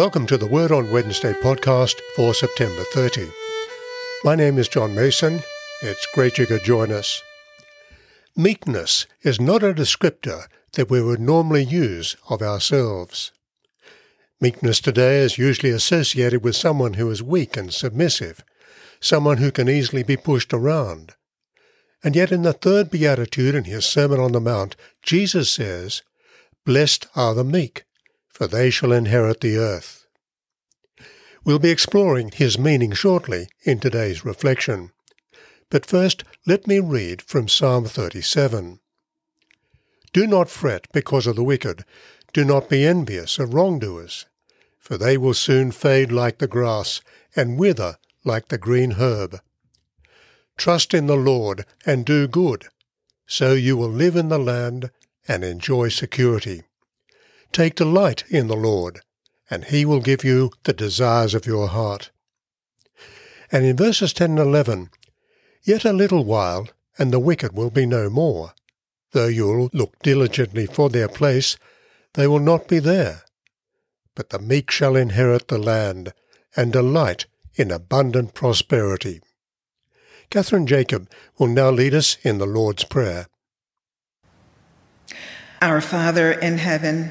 Welcome to the Word on Wednesday podcast for September 30. My name is John Mason. It's great you could join us. Meekness is not a descriptor that we would normally use of ourselves. Meekness today is usually associated with someone who is weak and submissive, someone who can easily be pushed around. And yet in the third beatitude in his Sermon on the Mount, Jesus says, Blessed are the meek, for they shall inherit the earth. We'll be exploring his meaning shortly in today's reflection. But first, let me read from Psalm 37. Do not fret because of the wicked, do not be envious of wrongdoers, for they will soon fade like the grass and wither like the green herb. Trust in the Lord and do good, so you will live in the land and enjoy security. Take delight in the Lord, and he will give you the desires of your heart. And in verses 10 and 11, Yet a little while, and the wicked will be no more. Though you'll look diligently for their place, they will not be there. But the meek shall inherit the land, and delight in abundant prosperity. Catherine Jacob will now lead us in the Lord's Prayer. Our Father in heaven,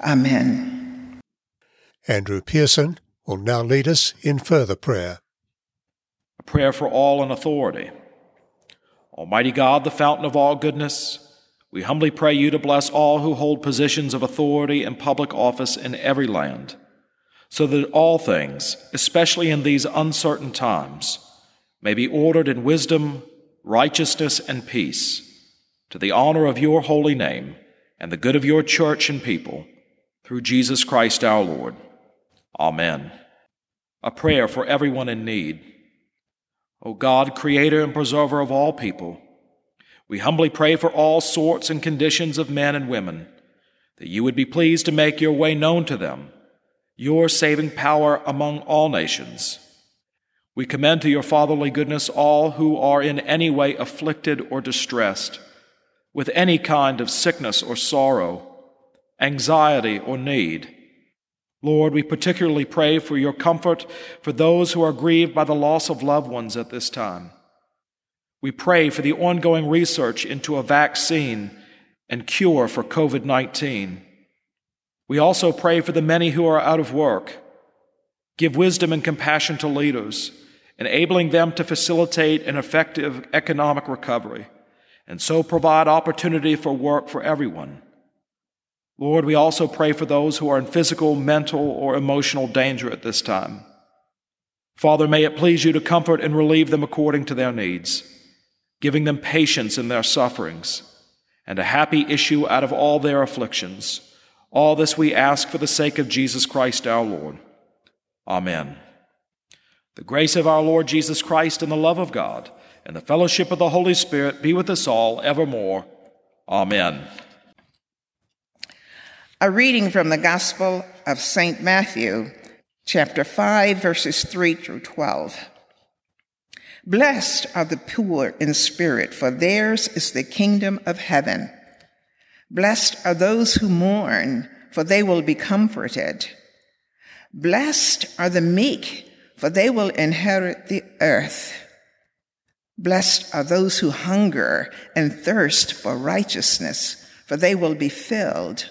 Amen. Andrew Pearson will now lead us in further prayer. A prayer for all in authority. Almighty God, the fountain of all goodness, we humbly pray you to bless all who hold positions of authority and public office in every land, so that all things, especially in these uncertain times, may be ordered in wisdom, righteousness, and peace, to the honor of your holy name and the good of your church and people through Jesus Christ our Lord. Amen. A prayer for everyone in need. O God, creator and preserver of all people, we humbly pray for all sorts and conditions of men and women, that you would be pleased to make your way known to them, your saving power among all nations. We commend to your fatherly goodness all who are in any way afflicted or distressed, with any kind of sickness or sorrow anxiety, or need. Lord, we particularly pray for your comfort for those who are grieved by the loss of loved ones at this time. We pray for the ongoing research into a vaccine and cure for COVID 19. We also pray for the many who are out of work. Give wisdom and compassion to leaders, enabling them to facilitate an effective economic recovery, and so provide opportunity for work for everyone. Lord, we also pray for those who are in physical, mental, or emotional danger at this time. Father, may it please you to comfort and relieve them according to their needs, giving them patience in their sufferings and a happy issue out of all their afflictions. All this we ask for the sake of Jesus Christ our Lord. Amen. The grace of our Lord Jesus Christ and the love of God and the fellowship of the Holy Spirit be with us all evermore. Amen. A reading from the Gospel of St. Matthew, chapter 5, verses 3 through 12. Blessed are the poor in spirit, for theirs is the kingdom of heaven. Blessed are those who mourn, for they will be comforted. Blessed are the meek, for they will inherit the earth. Blessed are those who hunger and thirst for righteousness, for they will be filled.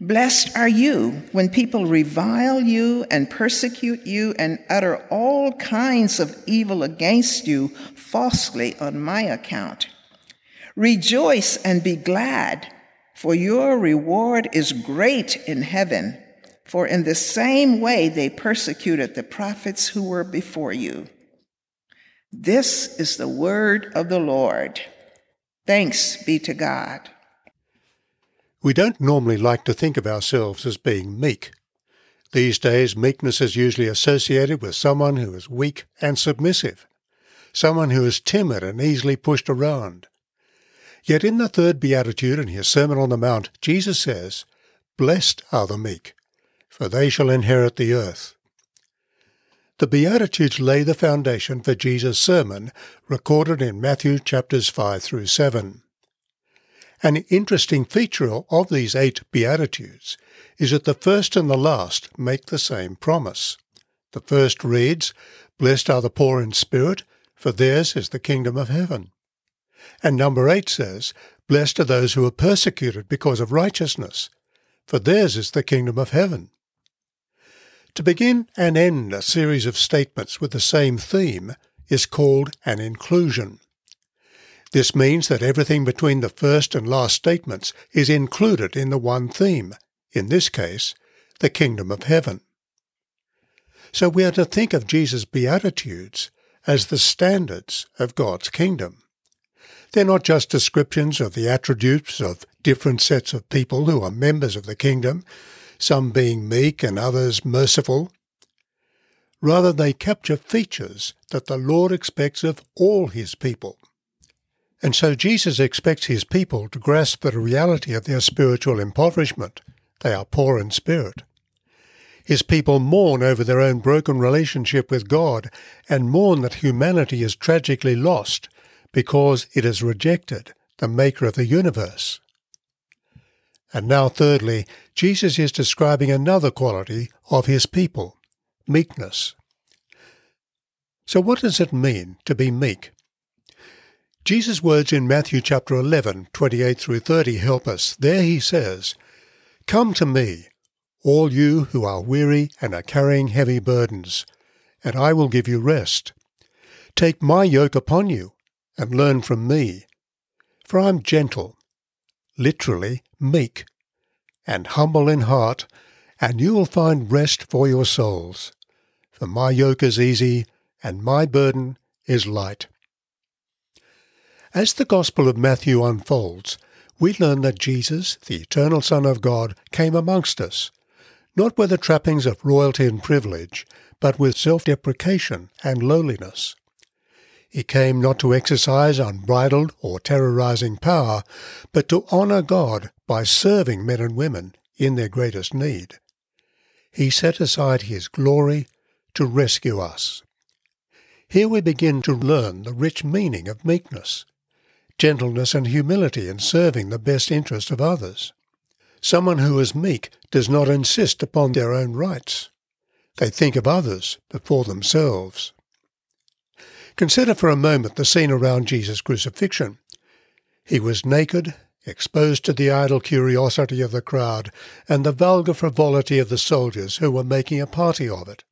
Blessed are you when people revile you and persecute you and utter all kinds of evil against you falsely on my account. Rejoice and be glad, for your reward is great in heaven. For in the same way they persecuted the prophets who were before you. This is the word of the Lord. Thanks be to God. We don't normally like to think of ourselves as being meek. These days, meekness is usually associated with someone who is weak and submissive, someone who is timid and easily pushed around. Yet in the third beatitude in his Sermon on the Mount, Jesus says, Blessed are the meek, for they shall inherit the earth. The Beatitudes lay the foundation for Jesus' sermon, recorded in Matthew chapters 5 through 7. An interesting feature of these eight Beatitudes is that the first and the last make the same promise. The first reads, Blessed are the poor in spirit, for theirs is the kingdom of heaven. And number eight says, Blessed are those who are persecuted because of righteousness, for theirs is the kingdom of heaven. To begin and end a series of statements with the same theme is called an inclusion. This means that everything between the first and last statements is included in the one theme, in this case, the kingdom of heaven. So we are to think of Jesus' Beatitudes as the standards of God's kingdom. They're not just descriptions of the attributes of different sets of people who are members of the kingdom, some being meek and others merciful. Rather, they capture features that the Lord expects of all his people. And so Jesus expects his people to grasp the reality of their spiritual impoverishment. They are poor in spirit. His people mourn over their own broken relationship with God and mourn that humanity is tragically lost because it has rejected the Maker of the universe. And now, thirdly, Jesus is describing another quality of his people meekness. So, what does it mean to be meek? Jesus' words in Matthew chapter 11, 28 through 30 help us. There he says, Come to me, all you who are weary and are carrying heavy burdens, and I will give you rest. Take my yoke upon you and learn from me, for I am gentle, literally meek, and humble in heart, and you will find rest for your souls. For my yoke is easy and my burden is light. As the Gospel of Matthew unfolds, we learn that Jesus, the eternal Son of God, came amongst us, not with the trappings of royalty and privilege, but with self-deprecation and lowliness. He came not to exercise unbridled or terrorizing power, but to honor God by serving men and women in their greatest need. He set aside his glory to rescue us. Here we begin to learn the rich meaning of meekness gentleness and humility in serving the best interest of others. Someone who is meek does not insist upon their own rights. They think of others before themselves. Consider for a moment the scene around Jesus' crucifixion. He was naked, exposed to the idle curiosity of the crowd and the vulgar frivolity of the soldiers who were making a party of it.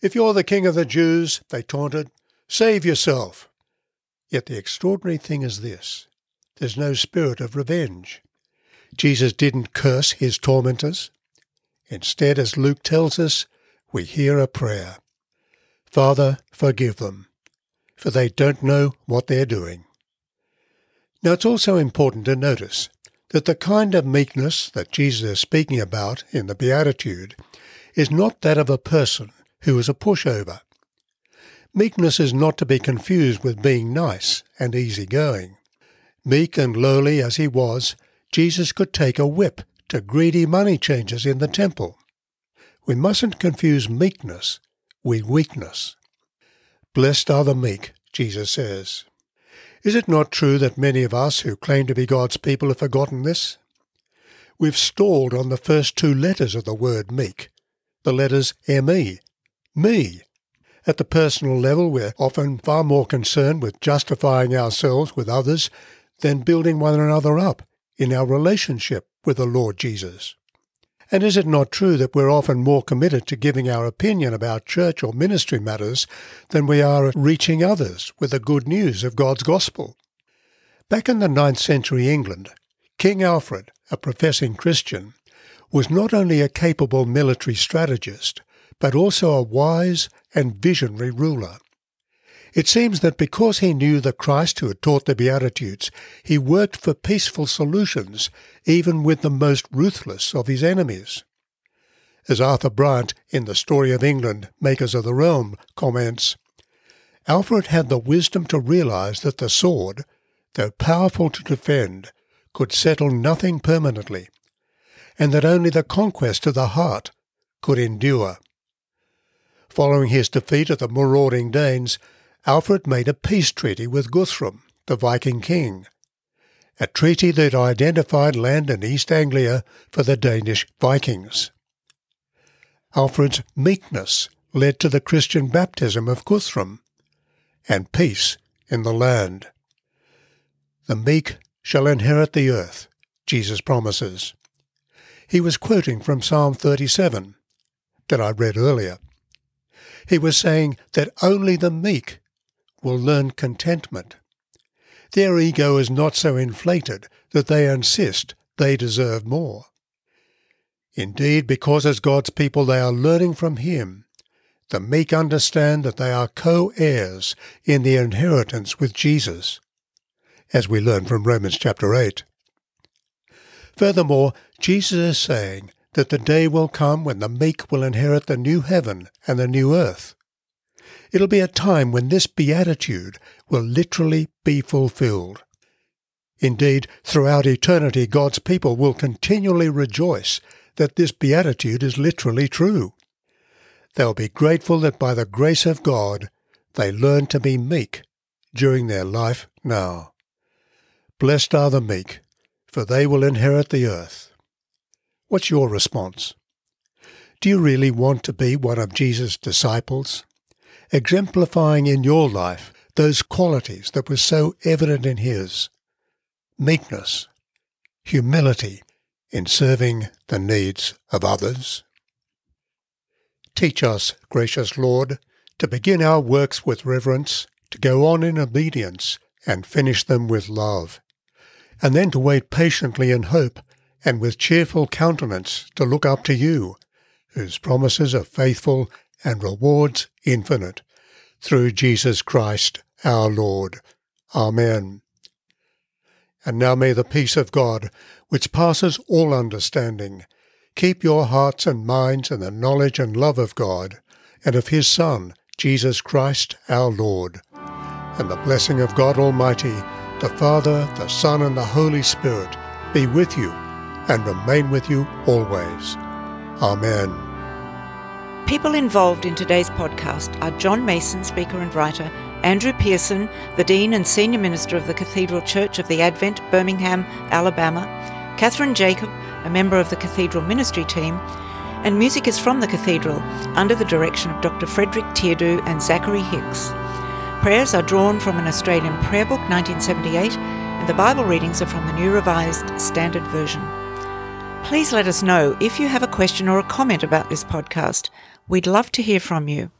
If you're the king of the Jews, they taunted, save yourself. Yet the extraordinary thing is this there's no spirit of revenge. Jesus didn't curse his tormentors. Instead, as Luke tells us, we hear a prayer Father, forgive them, for they don't know what they're doing. Now, it's also important to notice that the kind of meekness that Jesus is speaking about in the Beatitude is not that of a person who is a pushover. Meekness is not to be confused with being nice and easy-going. Meek and lowly as he was, Jesus could take a whip to greedy money changers in the temple. We mustn't confuse meekness with weakness. Blessed are the meek, Jesus says. Is it not true that many of us who claim to be God's people have forgotten this? We've stalled on the first two letters of the word meek, the letters M-E, me. At the personal level, we're often far more concerned with justifying ourselves with others than building one another up in our relationship with the Lord Jesus. And is it not true that we're often more committed to giving our opinion about church or ministry matters than we are at reaching others with the good news of God's gospel? Back in the ninth century England, King Alfred, a professing Christian, was not only a capable military strategist, but also a wise and visionary ruler. It seems that because he knew the Christ who had taught the Beatitudes, he worked for peaceful solutions even with the most ruthless of his enemies. As Arthur Bryant in The Story of England, Makers of the Realm, comments, Alfred had the wisdom to realize that the sword, though powerful to defend, could settle nothing permanently, and that only the conquest of the heart could endure. Following his defeat of the marauding Danes, Alfred made a peace treaty with Guthrum, the Viking king, a treaty that identified land in East Anglia for the Danish Vikings. Alfred's meekness led to the Christian baptism of Guthrum, and peace in the land. The meek shall inherit the earth, Jesus promises. He was quoting from Psalm 37 that I read earlier. He was saying that only the meek will learn contentment. Their ego is not so inflated that they insist they deserve more. Indeed, because as God's people they are learning from Him, the meek understand that they are co-heirs in the inheritance with Jesus, as we learn from Romans chapter 8. Furthermore, Jesus is saying that the day will come when the meek will inherit the new heaven and the new earth. It'll be a time when this beatitude will literally be fulfilled. Indeed, throughout eternity, God's people will continually rejoice that this beatitude is literally true. They'll be grateful that by the grace of God, they learn to be meek during their life now. Blessed are the meek, for they will inherit the earth. What's your response? Do you really want to be one of Jesus' disciples? exemplifying in your life those qualities that were so evident in his meekness, humility in serving the needs of others. Teach us, gracious Lord, to begin our works with reverence, to go on in obedience, and finish them with love, and then to wait patiently in hope and with cheerful countenance to look up to you, whose promises are faithful and rewards infinite, through Jesus Christ our Lord. Amen. And now may the peace of God, which passes all understanding, keep your hearts and minds in the knowledge and love of God, and of His Son, Jesus Christ our Lord. And the blessing of God Almighty, the Father, the Son, and the Holy Spirit be with you and remain with you always. Amen. People involved in today's podcast are John Mason, speaker and writer, Andrew Pearson, the Dean and Senior Minister of the Cathedral Church of the Advent, Birmingham, Alabama, Catherine Jacob, a member of the Cathedral Ministry team, and music is from the Cathedral under the direction of Dr. Frederick Teardo and Zachary Hicks. Prayers are drawn from an Australian Prayer Book 1978, and the Bible readings are from the New Revised Standard Version. Please let us know if you have a question or a comment about this podcast. We'd love to hear from you.